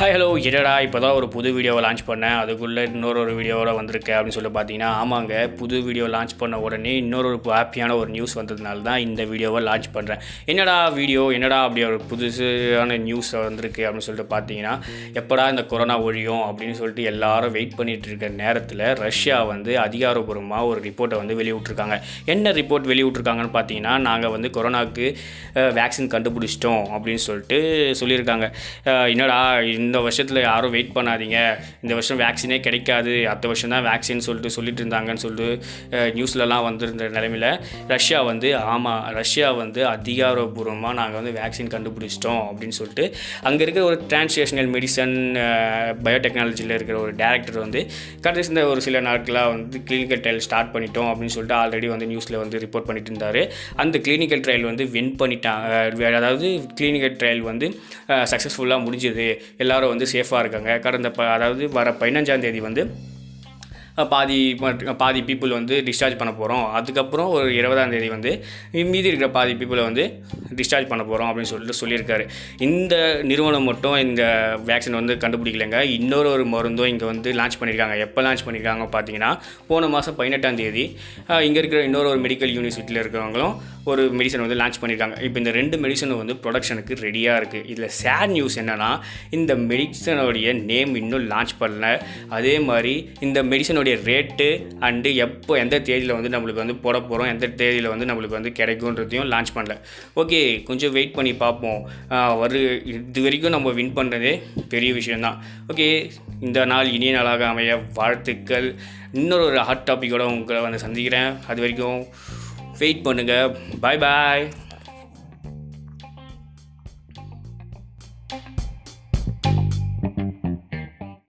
Hi hello என்னடா இப்போ தான் ஒரு புது வீடியோவை லான்ச் பண்ணேன். அதுக்குள்ளே இன்னொரு ஒரு வீடியோவோட வந்திருக்கேன் அப்படின்னு சொல்லி பார்த்தீங்கன்னா ஆமாங்க. புது வீடியோ லான்ச் பண்ண உடனே இன்னொரு ஒரு ஹாப்பியான ஒரு நியூஸ் வந்ததுனால தான் இந்த வீடியோவை லான்ச் பண்ணுறேன் என்னடா வீடியோ என்னடா அப்படி ஒரு புதுசான நியூஸ் வந்திருக்கு அப்படின்னு சொல்லிட்டு பார்த்தீங்கன்னா எப்படா இந்த கொரோனா ஒழியும் அப்படின்னு சொல்லிட்டு எல்லாரும் வெயிட் பண்ணிகிட்டு இருக்கிற நேரத்தில் ரஷ்யா வந்து அதிகாரபூர்வமாக ஒரு ரிப்போர்ட்டை வந்து வெளியிட்ருக்காங்க என்ன ரிப்போர்ட் வெளியிட்ருக்காங்கன்னு பார்த்தீங்கன்னா நாங்கள் வந்து கொரோனாவுக்கு வேக்சின் கண்டுபிடிச்சிட்டோம் அப்படின்னு சொல்லிட்டு சொல்லியிருக்காங்க. என்னடா என்னடா இந்த வருஷத்தில் யாரும் வெயிட் பண்ணாதீங்க. இந்த வருஷம் வேக்சினே கிடைக்காது. அடுத்த வருஷம் தான் வேக்சின் சொல்லிட்டு சொல்லிட்டு இருந்தாங்கன்னு சொல்லிட்டு நியூஸ்லலாம் வந்திருந்த நிலமையில் ரஷ்யா வந்து ஆமாம் ரஷ்யா வந்து அதிகாரபூர்வமாக நாங்கள் வந்து வேக்சின் கண்டுபிடிச்சிட்டோம் அப்படின்னு சொல்லிட்டு அங்கே இருக்கிற ஒரு டிரான்ஸ்லேஷனல் மெடிசன் பயோடெக்னாலஜியில் இருக்கிற ஒரு டேரக்டர் வந்து கடைசி இந்த ஒரு சில நாட்களாக வந்து கிளினிக்கல் ட்ரையல் ஸ்டார்ட் பண்ணிட்டோம் அப்படின்னு சொல்லிட்டு ஆல்ரெடி வந்து நியூஸில் வந்து ரிப்போர்ட் பண்ணிட்டு இருந்தார். அந்த கிளினிக்கல் ட்ரையல் வந்து வின் பண்ணிட்டாங்க அதாவது கிளினிக்கல் ட்ரையல் வந்து சக்ஸஸ்ஃபுல்லாக முடிஞ்சது. எல்லாரும் வந்து சேஃபாக இருக்காங்க. கடந்த ப அதாவது வர பதினஞ்சாம் தேதி வந்து பாதி மட்- பாதி பீப்புள் வந்து டிஸ்சார்ஜ் பண்ண போகிறோம் அதுக்கப்புறம் ஒரு இருபதாம் தேதி வந்து மீதி இருக்கிற பாதி பீப்புளை வந்து டிஸ்சார்ஜ் பண்ண போகிறோம் அப்படின்னு சொல்லிட்டு சொல்லியிருக்காரு. இந்த நிறுவனம் மட்டும் இந்த வேக்சின் வந்து கண்டுபிடிக்கலைங்க. இன்னொரு ஒரு மருந்தும் இங்கே வந்து லான்ச் பண்ணியிருக்காங்க. எப்போ லான்ச் பண்ணியிருக்காங்க பார்த்தீங்கன்னா போன மாதம் பதினெட்டாம் தேதி இங்கே இருக்கிற இன்னொரு ஒரு மெடிக்கல் யூனிவர்சிட்டியில் இருக்கிறவங்களும் ஒரு மெடிசன் வந்து லான்ச் பண்ணியிருக்காங்க இப்போ இந்த ரெண்டு மெடிசனும் வந்து ப்ரொடக்ஷனுக்கு ரெடியாக இருக்குது இதில் சேட் நியூஸ் என்னென்னா இந்த மெடிசனுடைய நேம் இன்னும் லான்ச் பண்ணல. அதே மாதிரி இந்த மெடிசனுடைய ரேட்டு அண்டு எப்போ எந்த தேதியில் வந்து நம்மளுக்கு வந்து போட போகிறோம் எந்த தேதியில் வந்து நம்மளுக்கு வந்து கிடைக்குன்றதையும் லான்ச் பண்ணல. ஓகே கொஞ்சம் வெயிட் பண்ணி பார்ப்போம். வரு இது வரைக்கும் நம்ம வின் பண்ணுறதே பெரிய விஷயம்தான். ஓகே இந்த நாள் இனிய நாளாக அமைய வாழ்த்துக்கள். இன்னொரு ஹாட் டாப்பிக்கோடு உங்களை வந்து சந்திக்கிறேன். அது வரைக்கும் வெயிட் பண்ணுங்கள் பாய் பாய்